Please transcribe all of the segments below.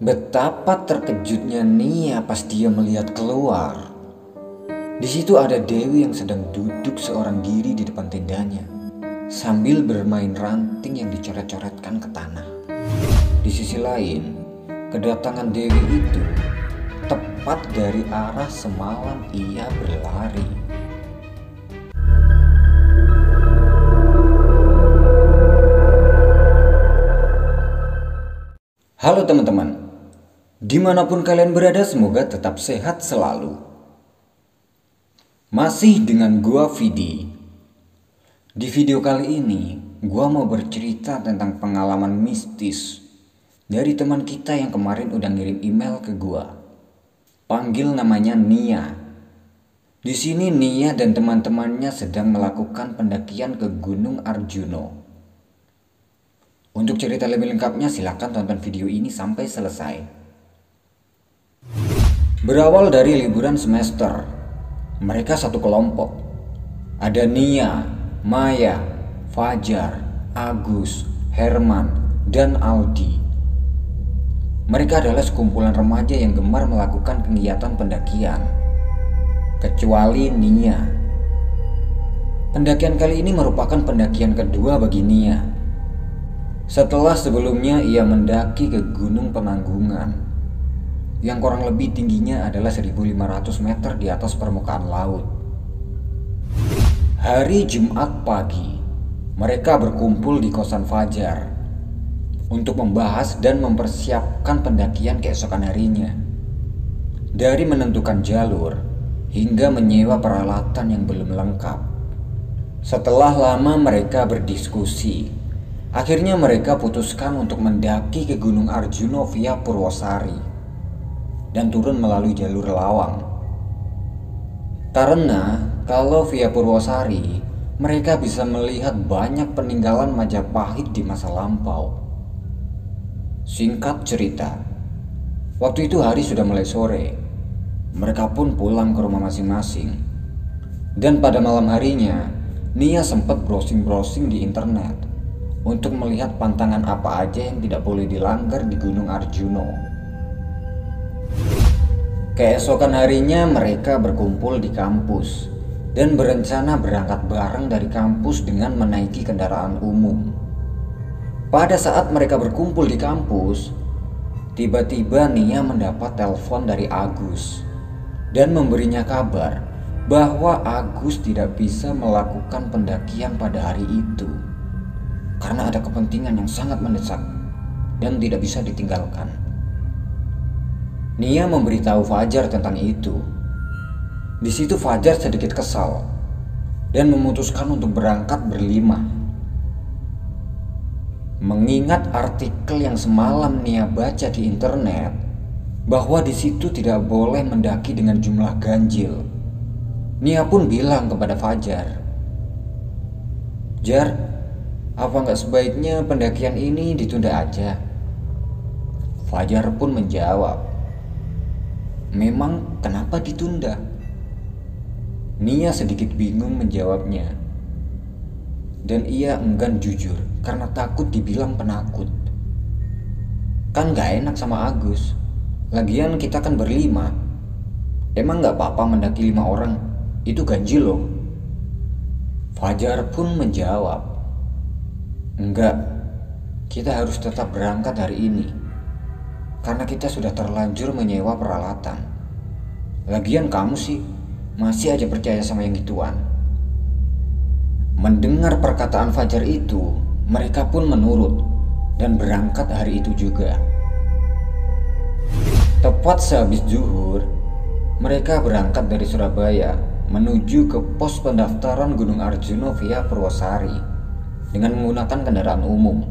Betapa terkejutnya Nia pas dia melihat keluar. Di situ ada Dewi yang sedang duduk seorang diri di depan tendanya sambil bermain ranting yang dicoret-coretkan ke tanah. Di sisi lain, kedatangan Dewi itu tepat dari arah semalam ia berlari. Halo teman-teman, Di mana pun kalian berada semoga tetap sehat selalu. Masih dengan gua Vidi. Di video kali ini, gua mau bercerita tentang pengalaman mistis dari teman kita yang kemarin udah ngirim email ke gua. Panggil namanya Nia. Di sini Nia dan teman-temannya sedang melakukan pendakian ke Gunung Arjuno. Untuk cerita lebih lengkapnya silahkan tonton video ini sampai selesai. Berawal dari liburan semester, mereka satu kelompok. Ada Nia, Maya, Fajar, Agus, Herman, dan Aldi. Mereka adalah sekumpulan remaja yang gemar melakukan kegiatan pendakian. Kecuali Nia. Pendakian kali ini merupakan pendakian kedua bagi Nia. Setelah sebelumnya ia mendaki ke Gunung Penanggungan yang kurang lebih tingginya adalah 1500 meter di atas permukaan laut. Hari Jumat pagi, mereka berkumpul di kosan Fajar untuk membahas dan mempersiapkan pendakian keesokan harinya. Dari menentukan jalur hingga menyewa peralatan yang belum lengkap. Setelah lama mereka berdiskusi, akhirnya mereka putuskan untuk mendaki ke Gunung Arjuno via Purwosari dan turun melalui jalur Lawang. Karena kalau via Purwosari, mereka bisa melihat banyak peninggalan Majapahit di masa lampau. Singkat cerita, waktu itu hari sudah mulai sore. Mereka pun pulang ke rumah masing-masing. Dan pada malam harinya, Nia sempat browsing-browsing di internet untuk melihat pantangan apa aja yang tidak boleh dilanggar di Gunung Arjuno. Keesokan harinya mereka berkumpul di kampus dan berencana berangkat bareng dari kampus dengan menaiki kendaraan umum. Pada saat mereka berkumpul di kampus, tiba-tiba Nia mendapat telepon dari Agus dan memberinya kabar bahwa Agus tidak bisa melakukan pendakian pada hari itu karena ada kepentingan yang sangat mendesak dan tidak bisa ditinggalkan. Nia memberitahu Fajar tentang itu. Di situ Fajar sedikit kesal dan memutuskan untuk berangkat berlima. Mengingat artikel yang semalam Nia baca di internet bahwa di situ tidak boleh mendaki dengan jumlah ganjil. Nia pun bilang kepada Fajar, Jar, apa nggak sebaiknya pendakian ini ditunda aja? Fajar pun menjawab, Memang kenapa ditunda? Nia sedikit bingung menjawabnya. Dan ia enggan jujur karena takut dibilang penakut. Kan gak enak sama Agus. Lagian kita kan berlima. Emang gak apa-apa mendaki lima orang? Itu ganjil loh. Fajar pun menjawab. Enggak, kita harus tetap berangkat hari ini karena kita sudah terlanjur menyewa peralatan. Lagian kamu sih masih aja percaya sama yang gituan. Mendengar perkataan Fajar itu, mereka pun menurut dan berangkat hari itu juga. Tepat sehabis zuhur, mereka berangkat dari Surabaya menuju ke pos pendaftaran Gunung Arjuno via Purwosari dengan menggunakan kendaraan umum.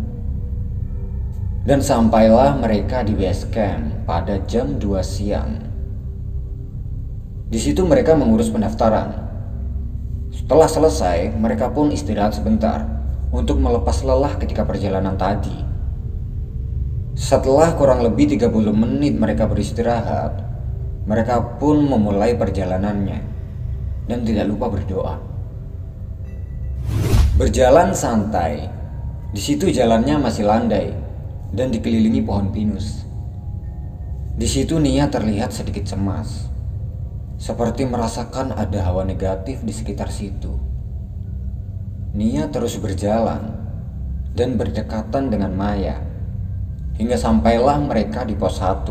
Dan sampailah mereka di base camp pada jam 2 siang. Di situ mereka mengurus pendaftaran. Setelah selesai, mereka pun istirahat sebentar untuk melepas lelah ketika perjalanan tadi. Setelah kurang lebih 30 menit mereka beristirahat, mereka pun memulai perjalanannya dan tidak lupa berdoa. Berjalan santai, di situ jalannya masih landai dan dikelilingi pohon pinus. Di situ Nia terlihat sedikit cemas, seperti merasakan ada hawa negatif di sekitar situ. Nia terus berjalan dan berdekatan dengan Maya, hingga sampailah mereka di pos 1.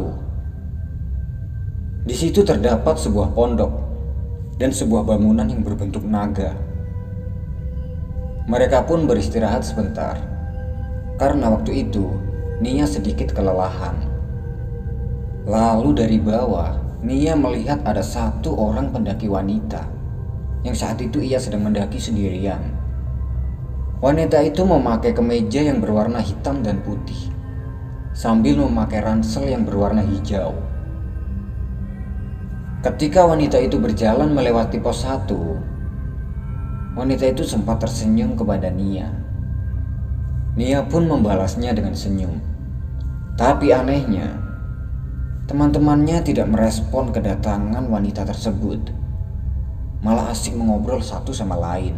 Di situ terdapat sebuah pondok dan sebuah bangunan yang berbentuk naga. Mereka pun beristirahat sebentar, karena waktu itu Nia sedikit kelelahan. Lalu dari bawah, Nia melihat ada satu orang pendaki wanita yang saat itu ia sedang mendaki sendirian. Wanita itu memakai kemeja yang berwarna hitam dan putih, sambil memakai ransel yang berwarna hijau. Ketika wanita itu berjalan melewati pos satu, wanita itu sempat tersenyum kepada Nia. Nia pun membalasnya dengan senyum. Tapi anehnya, Teman-temannya tidak merespon kedatangan wanita tersebut, malah asik mengobrol satu sama lain.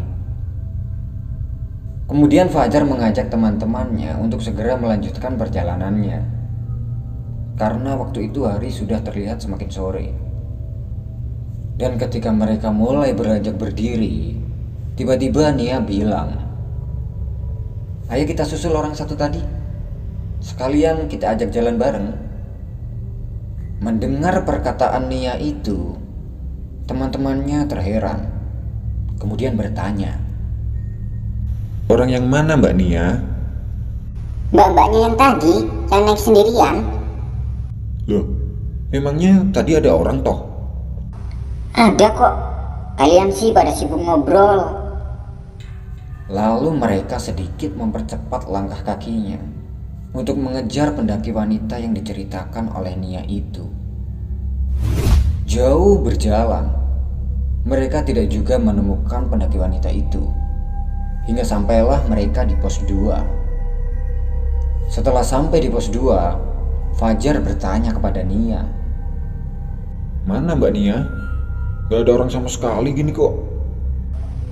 Kemudian Fajar mengajak teman-temannya untuk segera melanjutkan perjalanannya, karena waktu itu hari sudah terlihat semakin sore. Dan ketika mereka mulai beranjak berdiri, tiba-tiba Nia bilang, "Ayo kita susul orang satu tadi. Sekalian kita ajak jalan bareng." Mendengar perkataan Nia itu, teman-temannya terheran, kemudian bertanya, Orang yang mana Mbak Nia? Mbak-mbaknya yang tadi, yang naik sendirian. Loh, memangnya tadi ada orang toh? Ada kok. Kalian sih pada sibuk ngobrol. Lalu mereka sedikit mempercepat langkah kakinya untuk mengejar pendaki wanita yang diceritakan oleh Nia itu. Jauh berjalan, mereka tidak juga menemukan pendaki wanita itu. Hingga sampailah mereka di pos 2. Setelah sampai di pos 2, Fajar bertanya kepada Nia. Mana Mbak Nia? Gak ada orang sama sekali gini kok.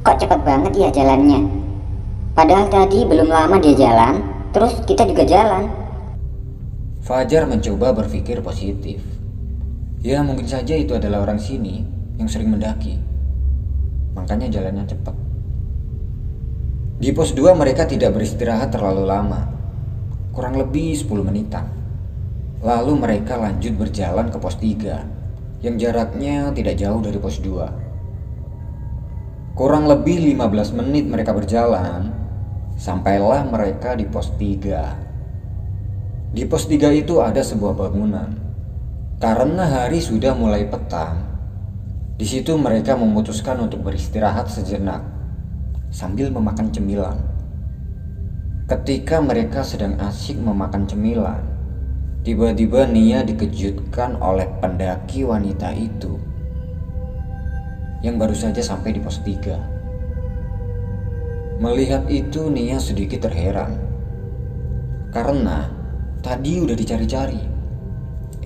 Kok cepat banget ya jalannya? Padahal tadi belum lama dia jalan, Terus kita juga jalan. Fajar mencoba berpikir positif. Ya mungkin saja itu adalah orang sini yang sering mendaki. Makanya jalannya cepat. Di pos 2 mereka tidak beristirahat terlalu lama. Kurang lebih 10 menitan. Lalu mereka lanjut berjalan ke pos 3 yang jaraknya tidak jauh dari pos 2. Kurang lebih 15 menit mereka berjalan Sampailah mereka di pos 3. Di pos 3 itu ada sebuah bangunan. Karena hari sudah mulai petang, di situ mereka memutuskan untuk beristirahat sejenak sambil memakan cemilan. Ketika mereka sedang asik memakan cemilan, tiba-tiba Nia dikejutkan oleh pendaki wanita itu yang baru saja sampai di pos 3. Melihat itu Nia sedikit terheran. Karena tadi udah dicari-cari.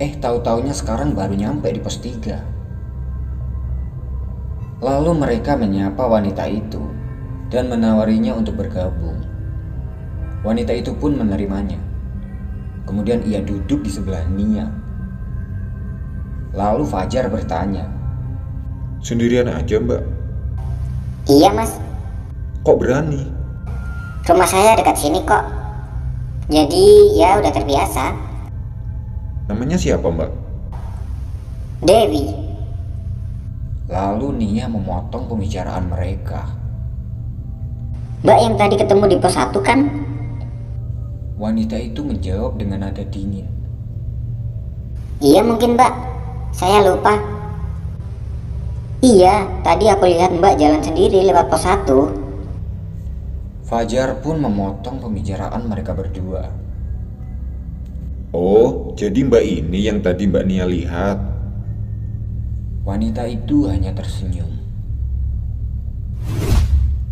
Eh tahu-taunya sekarang baru nyampe di pos 3. Lalu mereka menyapa wanita itu dan menawarinya untuk bergabung. Wanita itu pun menerimanya. Kemudian ia duduk di sebelah Nia. Lalu Fajar bertanya, Sendirian aja mbak? Iya mas, Kok berani? rumah saya dekat sini kok. Jadi ya udah terbiasa. Namanya siapa mbak? Dewi, Lalu Nia memotong pembicaraan mereka. mbak yang tadi ketemu di pos 1 kan? Wanita itu menjawab dengan nada dingin. Iya mungkin mbak, saya lupa. Iya, tadi aku lihat mbak jalan sendiri lewat pos 1. Fajar pun memotong pembicaraan mereka berdua. Oh, jadi mbak ini yang tadi mbak Nia lihat. Wanita itu hanya tersenyum.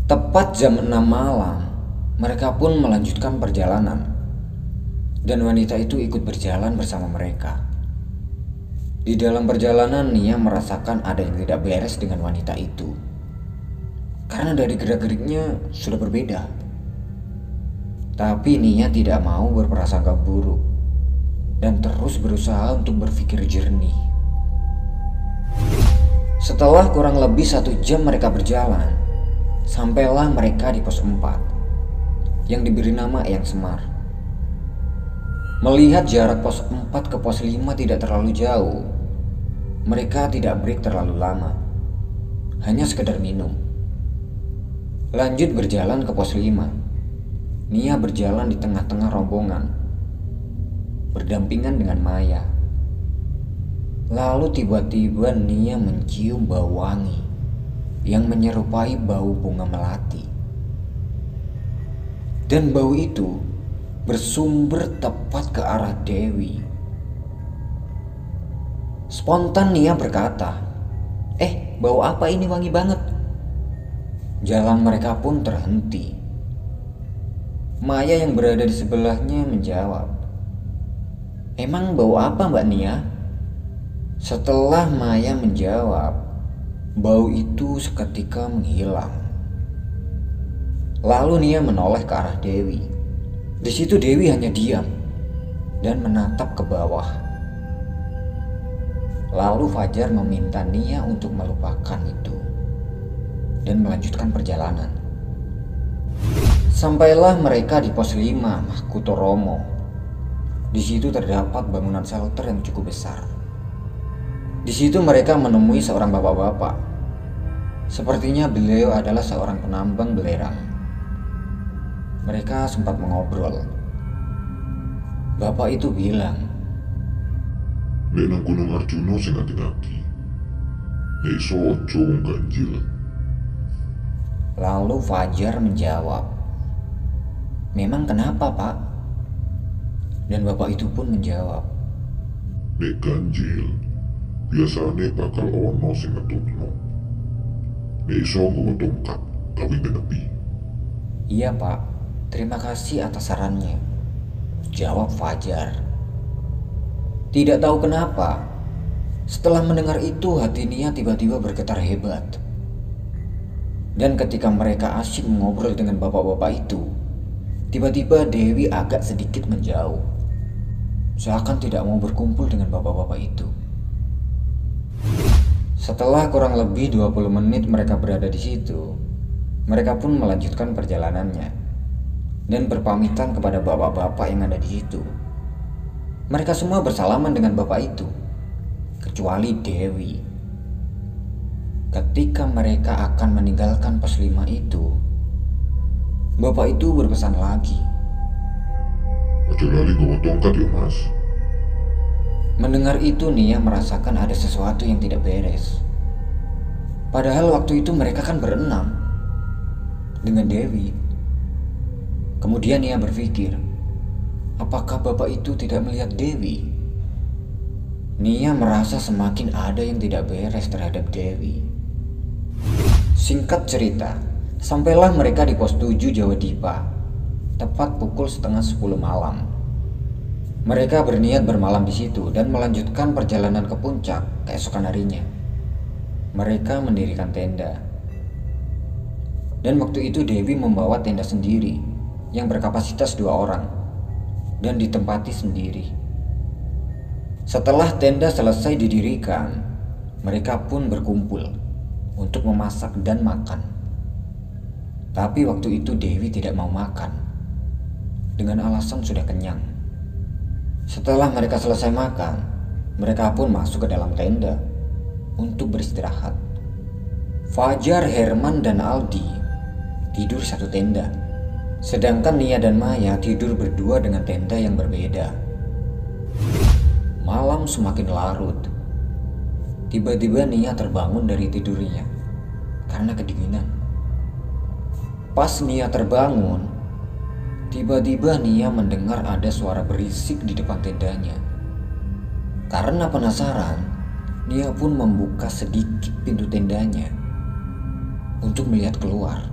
Tepat jam 6 malam, mereka pun melanjutkan perjalanan. Dan wanita itu ikut berjalan bersama mereka. Di dalam perjalanan, Nia merasakan ada yang tidak beres dengan wanita itu karena dari gerak-geriknya sudah berbeda. Tapi Nia tidak mau berprasangka buruk. dan terus berusaha untuk berpikir jernih. Setelah kurang lebih satu jam mereka berjalan, sampailah mereka di pos 4 yang diberi nama Eyang Semar. Melihat jarak pos 4 ke pos 5 tidak terlalu jauh, mereka tidak break terlalu lama. Hanya sekedar minum. Lanjut berjalan ke pos 5. Nia berjalan di tengah-tengah rombongan. Berdampingan dengan Maya. Lalu tiba-tiba Nia mencium bau wangi yang menyerupai bau bunga melati. Dan bau itu bersumber tepat ke arah Dewi. Spontan Nia berkata, "Eh, bau apa ini wangi banget?" Jalan mereka pun terhenti. Maya yang berada di sebelahnya menjawab, "Emang bau apa, Mbak Nia?" Setelah Maya menjawab, bau itu seketika menghilang. Lalu Nia menoleh ke arah Dewi. Di situ Dewi hanya diam dan menatap ke bawah. Lalu Fajar meminta Nia untuk melupakan itu dan melanjutkan perjalanan. Sampailah mereka di pos 5 Mahkuto Romo. Di situ terdapat bangunan shelter yang cukup besar. Di situ mereka menemui seorang bapak-bapak. Sepertinya beliau adalah seorang penambang belerang. Mereka sempat mengobrol. Bapak itu bilang, Nek nang Gunung Arjuna sing ati-ati. Nek iso aja wong ganjil. Lalu Fajar menjawab, Memang kenapa pak? Dan bapak itu pun menjawab, Nek ganjil, biasane bakal ono sing ngetutno. Nek iso nggawa tongkat, gawe. Iya pak, terima kasih atas sarannya. Jawab Fajar. Tidak tahu kenapa, setelah mendengar itu hati Nia tiba-tiba bergetar hebat. Dan ketika mereka asyik mengobrol dengan bapak-bapak itu, tiba-tiba Dewi agak sedikit menjauh. Seakan tidak mau berkumpul dengan bapak-bapak itu. Setelah kurang lebih 20 menit mereka berada di situ, mereka pun melanjutkan perjalanannya dan berpamitan kepada bapak-bapak yang ada di situ. Mereka semua bersalaman dengan bapak itu, kecuali Dewi. Ketika mereka akan meninggalkan pos 5 itu, bapak itu berpesan lagi. Lali tongkat ya mas. Mendengar itu Nia merasakan ada sesuatu yang tidak beres. Padahal waktu itu mereka kan berenam dengan Dewi. Kemudian Nia berpikir, apakah bapak itu tidak melihat Dewi? Nia merasa semakin ada yang tidak beres terhadap Dewi. Singkat cerita, sampailah mereka di pos 7 Jawa Dipa, tepat pukul setengah 10 malam. Mereka berniat bermalam di situ dan melanjutkan perjalanan ke puncak keesokan harinya. Mereka mendirikan tenda. Dan waktu itu Dewi membawa tenda sendiri yang berkapasitas dua orang dan ditempati sendiri. Setelah tenda selesai didirikan, mereka pun berkumpul untuk memasak dan makan. Tapi waktu itu Dewi tidak mau makan dengan alasan sudah kenyang. Setelah mereka selesai makan, mereka pun masuk ke dalam tenda untuk beristirahat. Fajar, Herman, dan Aldi tidur satu tenda, sedangkan Nia dan Maya tidur berdua dengan tenda yang berbeda. Malam semakin larut. Tiba-tiba Nia terbangun dari tidurnya karena kedinginan. Pas Nia terbangun, Tiba-tiba Nia mendengar ada suara berisik di depan tendanya. Karena penasaran, Nia pun membuka sedikit pintu tendanya untuk melihat keluar.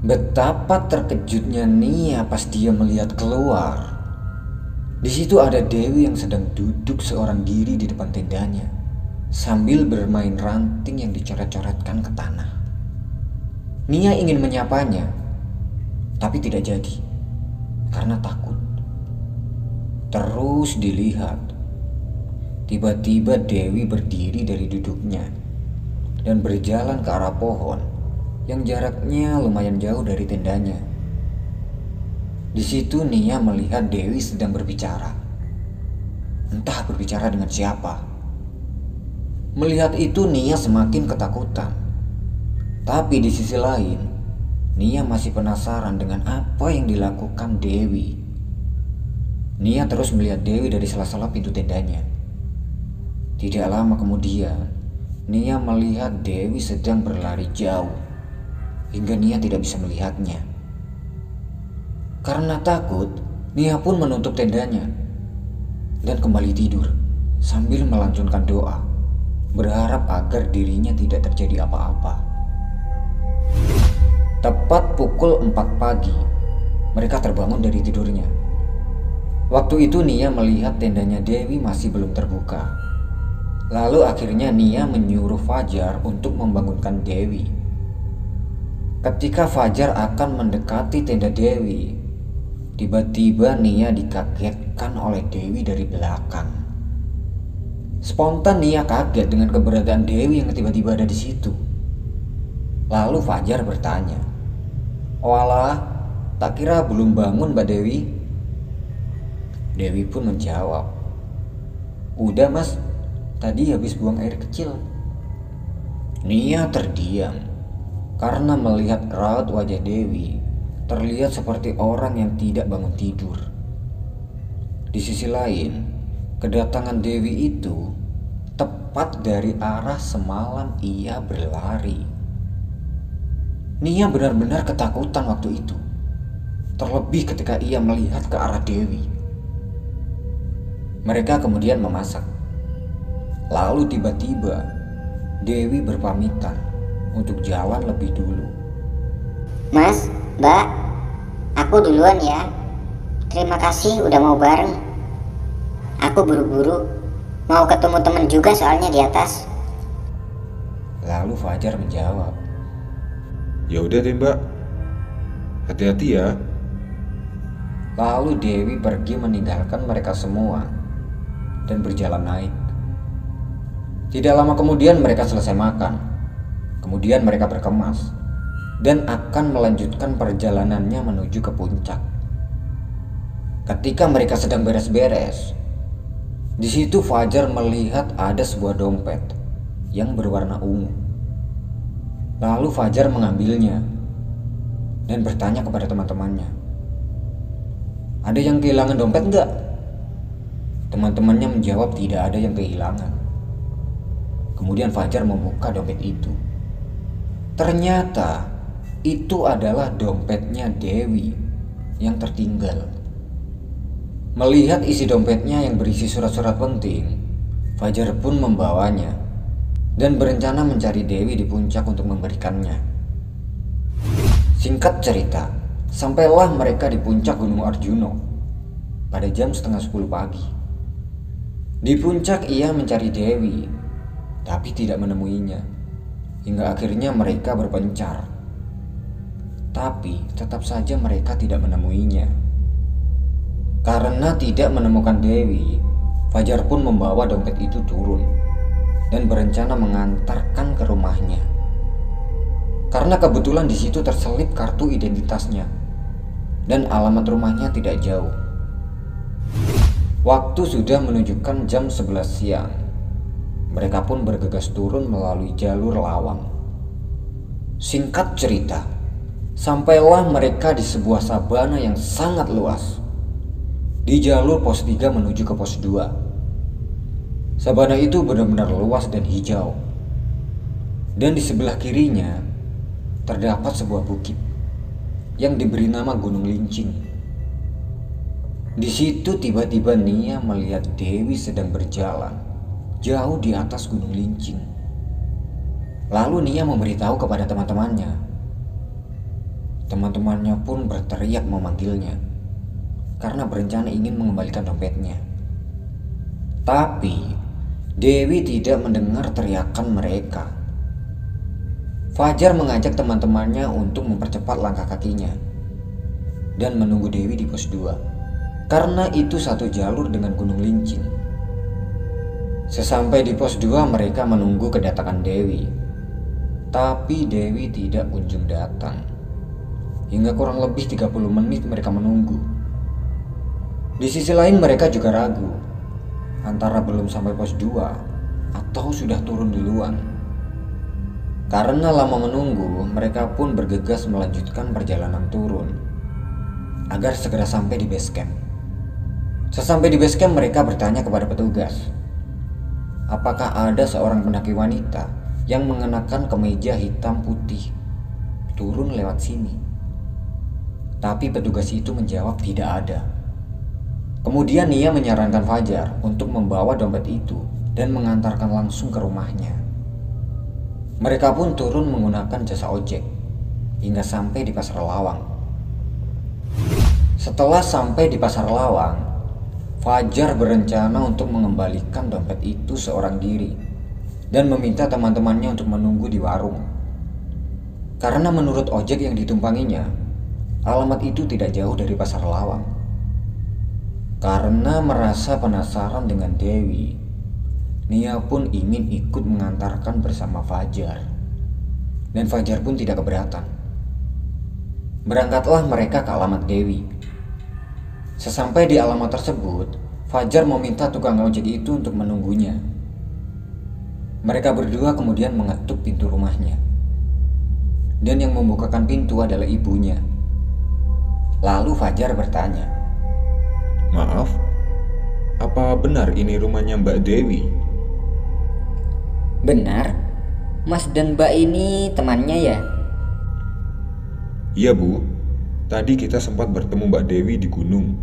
Betapa terkejutnya Nia pas dia melihat keluar. Di situ ada Dewi yang sedang duduk seorang diri di depan tendanya sambil bermain ranting yang dicoret-coretkan ke tanah. Nia ingin menyapanya, tapi tidak jadi karena takut. terus dilihat. Tiba-tiba Dewi berdiri dari duduknya dan berjalan ke arah pohon yang jaraknya lumayan jauh dari tendanya. Di situ Nia melihat Dewi sedang berbicara. Entah berbicara dengan siapa. Melihat itu Nia semakin ketakutan. Tapi di sisi lain, Nia masih penasaran dengan apa yang dilakukan Dewi. Nia terus melihat Dewi dari sela-sela pintu tendanya. Tidak lama kemudian, Nia melihat Dewi sedang berlari jauh hingga Nia tidak bisa melihatnya. Karena takut, Nia pun menutup tendanya dan kembali tidur sambil melantunkan doa, berharap agar dirinya tidak terjadi apa-apa. Tepat pukul 4 pagi, mereka terbangun dari tidurnya. Waktu itu Nia melihat tendanya Dewi masih belum terbuka. Lalu akhirnya Nia menyuruh Fajar untuk membangunkan Dewi. Ketika Fajar akan mendekati tenda Dewi, tiba-tiba Nia dikagetkan oleh Dewi dari belakang. Spontan Nia kaget dengan keberadaan Dewi yang tiba-tiba ada di situ. Lalu Fajar bertanya, Walah, tak kira belum bangun Mbak Dewi? Dewi pun menjawab, Udah mas, tadi habis buang air kecil. Nia terdiam karena melihat raut wajah Dewi terlihat seperti orang yang tidak bangun tidur. Di sisi lain, kedatangan Dewi itu tepat dari arah semalam ia berlari. Nia benar-benar ketakutan waktu itu. Terlebih ketika ia melihat ke arah Dewi. Mereka kemudian memasak. Lalu tiba-tiba Dewi berpamitan untuk jalan lebih dulu. Mas, Mbak, aku duluan ya. Terima kasih udah mau bareng. Aku buru-buru mau ketemu temen juga soalnya di atas. Lalu Fajar menjawab, Ya udah deh mbak. Hati-hati ya. Lalu Dewi pergi meninggalkan mereka semua dan berjalan naik. Tidak lama kemudian mereka selesai makan. Kemudian mereka berkemas dan akan melanjutkan perjalanannya menuju ke puncak. Ketika mereka sedang beres-beres, di situ Fajar melihat ada sebuah dompet yang berwarna ungu. Lalu Fajar mengambilnya dan bertanya kepada teman-temannya, "Ada yang kehilangan dompet enggak?" Teman-temannya menjawab tidak ada yang kehilangan. Kemudian Fajar membuka dompet itu. Ternyata itu adalah dompetnya Dewi yang tertinggal. Melihat isi dompetnya yang berisi surat-surat penting, Fajar pun membawanya dan berencana mencari Dewi di puncak untuk memberikannya. Singkat cerita, sampailah mereka di puncak Gunung Arjuno pada jam setengah sepuluh pagi. Di puncak ia mencari Dewi, tapi tidak menemuinya. Hingga akhirnya mereka berpencar. Tapi tetap saja mereka tidak menemuinya. Karena tidak menemukan Dewi, Fajar pun membawa dompet itu turun dan berencana mengantarkan ke rumahnya. Karena kebetulan di situ terselip kartu identitasnya dan alamat rumahnya tidak jauh. Waktu sudah menunjukkan jam 11 siang. Mereka pun bergegas turun melalui jalur lawang. Singkat cerita, sampailah mereka di sebuah sabana yang sangat luas. Di jalur pos 3 menuju ke pos 2. Sabana itu benar-benar luas dan hijau. Dan di sebelah kirinya terdapat sebuah bukit yang diberi nama Gunung Lincing. Di situ tiba-tiba Nia melihat Dewi sedang berjalan jauh di atas gunung lincing. Lalu Nia memberitahu kepada teman-temannya. Teman-temannya pun berteriak memanggilnya karena berencana ingin mengembalikan dompetnya. Tapi Dewi tidak mendengar teriakan mereka. Fajar mengajak teman-temannya untuk mempercepat langkah kakinya dan menunggu Dewi di pos 2. karena itu satu jalur dengan Gunung Lincin. Sesampai di pos 2 mereka menunggu kedatangan Dewi. Tapi Dewi tidak kunjung datang. Hingga kurang lebih 30 menit mereka menunggu. Di sisi lain mereka juga ragu antara belum sampai pos 2 atau sudah turun duluan. Karena lama menunggu, mereka pun bergegas melanjutkan perjalanan turun agar segera sampai di base camp. Sesampai di base camp mereka bertanya kepada petugas, apakah ada seorang pendaki wanita yang mengenakan kemeja hitam putih turun lewat sini. Tapi petugas itu menjawab tidak ada. Kemudian ia menyarankan Fajar untuk membawa dompet itu dan mengantarkan langsung ke rumahnya. Mereka pun turun menggunakan jasa ojek hingga sampai di Pasar Lawang. Setelah sampai di Pasar Lawang, Fajar berencana untuk mengembalikan dompet itu seorang diri dan meminta teman-temannya untuk menunggu di warung. Karena menurut ojek yang ditumpanginya, alamat itu tidak jauh dari pasar lawang. Karena merasa penasaran dengan Dewi, Nia pun ingin ikut mengantarkan bersama Fajar. Dan Fajar pun tidak keberatan. Berangkatlah mereka ke alamat Dewi Sesampai di alamat tersebut, Fajar meminta tukang ojek itu untuk menunggunya. Mereka berdua kemudian mengetuk pintu rumahnya. Dan yang membukakan pintu adalah ibunya. Lalu Fajar bertanya, Maaf, apa benar ini rumahnya Mbak Dewi? Benar, Mas dan Mbak ini temannya ya? Iya bu, tadi kita sempat bertemu Mbak Dewi di gunung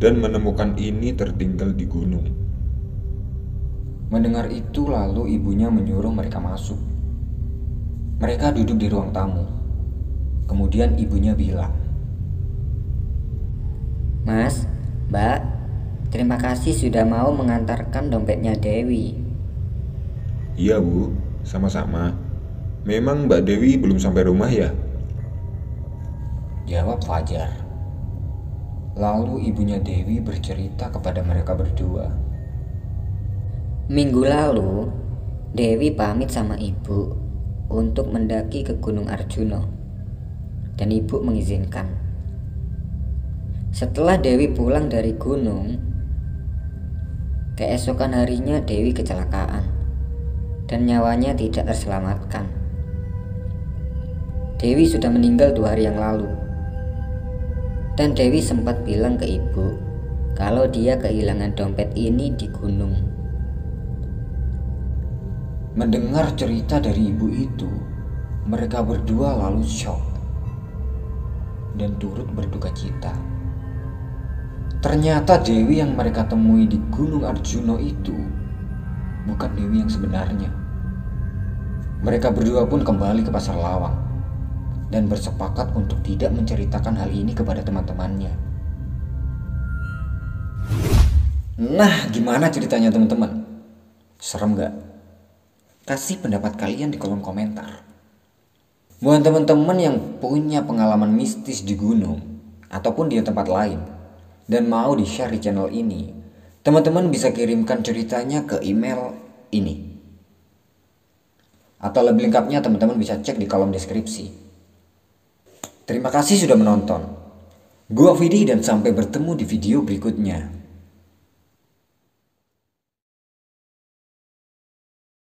dan menemukan ini tertinggal di gunung. Mendengar itu lalu ibunya menyuruh mereka masuk. Mereka duduk di ruang tamu. Kemudian ibunya bilang, Mas, Mbak, terima kasih sudah mau mengantarkan dompetnya Dewi. Iya bu, sama-sama. Memang Mbak Dewi belum sampai rumah ya? Jawab Fajar. Lalu ibunya Dewi bercerita kepada mereka berdua. Minggu lalu, Dewi pamit sama ibu untuk mendaki ke Gunung Arjuno. Dan ibu mengizinkan. Setelah Dewi pulang dari gunung, keesokan harinya Dewi kecelakaan dan nyawanya tidak terselamatkan. Dewi sudah meninggal dua hari yang lalu. Dan Dewi sempat bilang ke ibu kalau dia kehilangan dompet ini di gunung. Mendengar cerita dari ibu itu, mereka berdua lalu shock dan turut berduka cita. Ternyata Dewi yang mereka temui di Gunung Arjuno itu bukan Dewi yang sebenarnya. Mereka berdua pun kembali ke Pasar Lawang dan bersepakat untuk tidak menceritakan hal ini kepada teman-temannya. Nah, gimana ceritanya teman-teman? Serem gak? Kasih pendapat kalian di kolom komentar. Buat teman-teman yang punya pengalaman mistis di gunung ataupun di tempat lain dan mau di-share di channel ini, teman-teman bisa kirimkan ceritanya ke email ini. Atau lebih lengkapnya teman-teman bisa cek di kolom deskripsi. Terima kasih sudah menonton. Gua Vidi dan sampai bertemu di video berikutnya.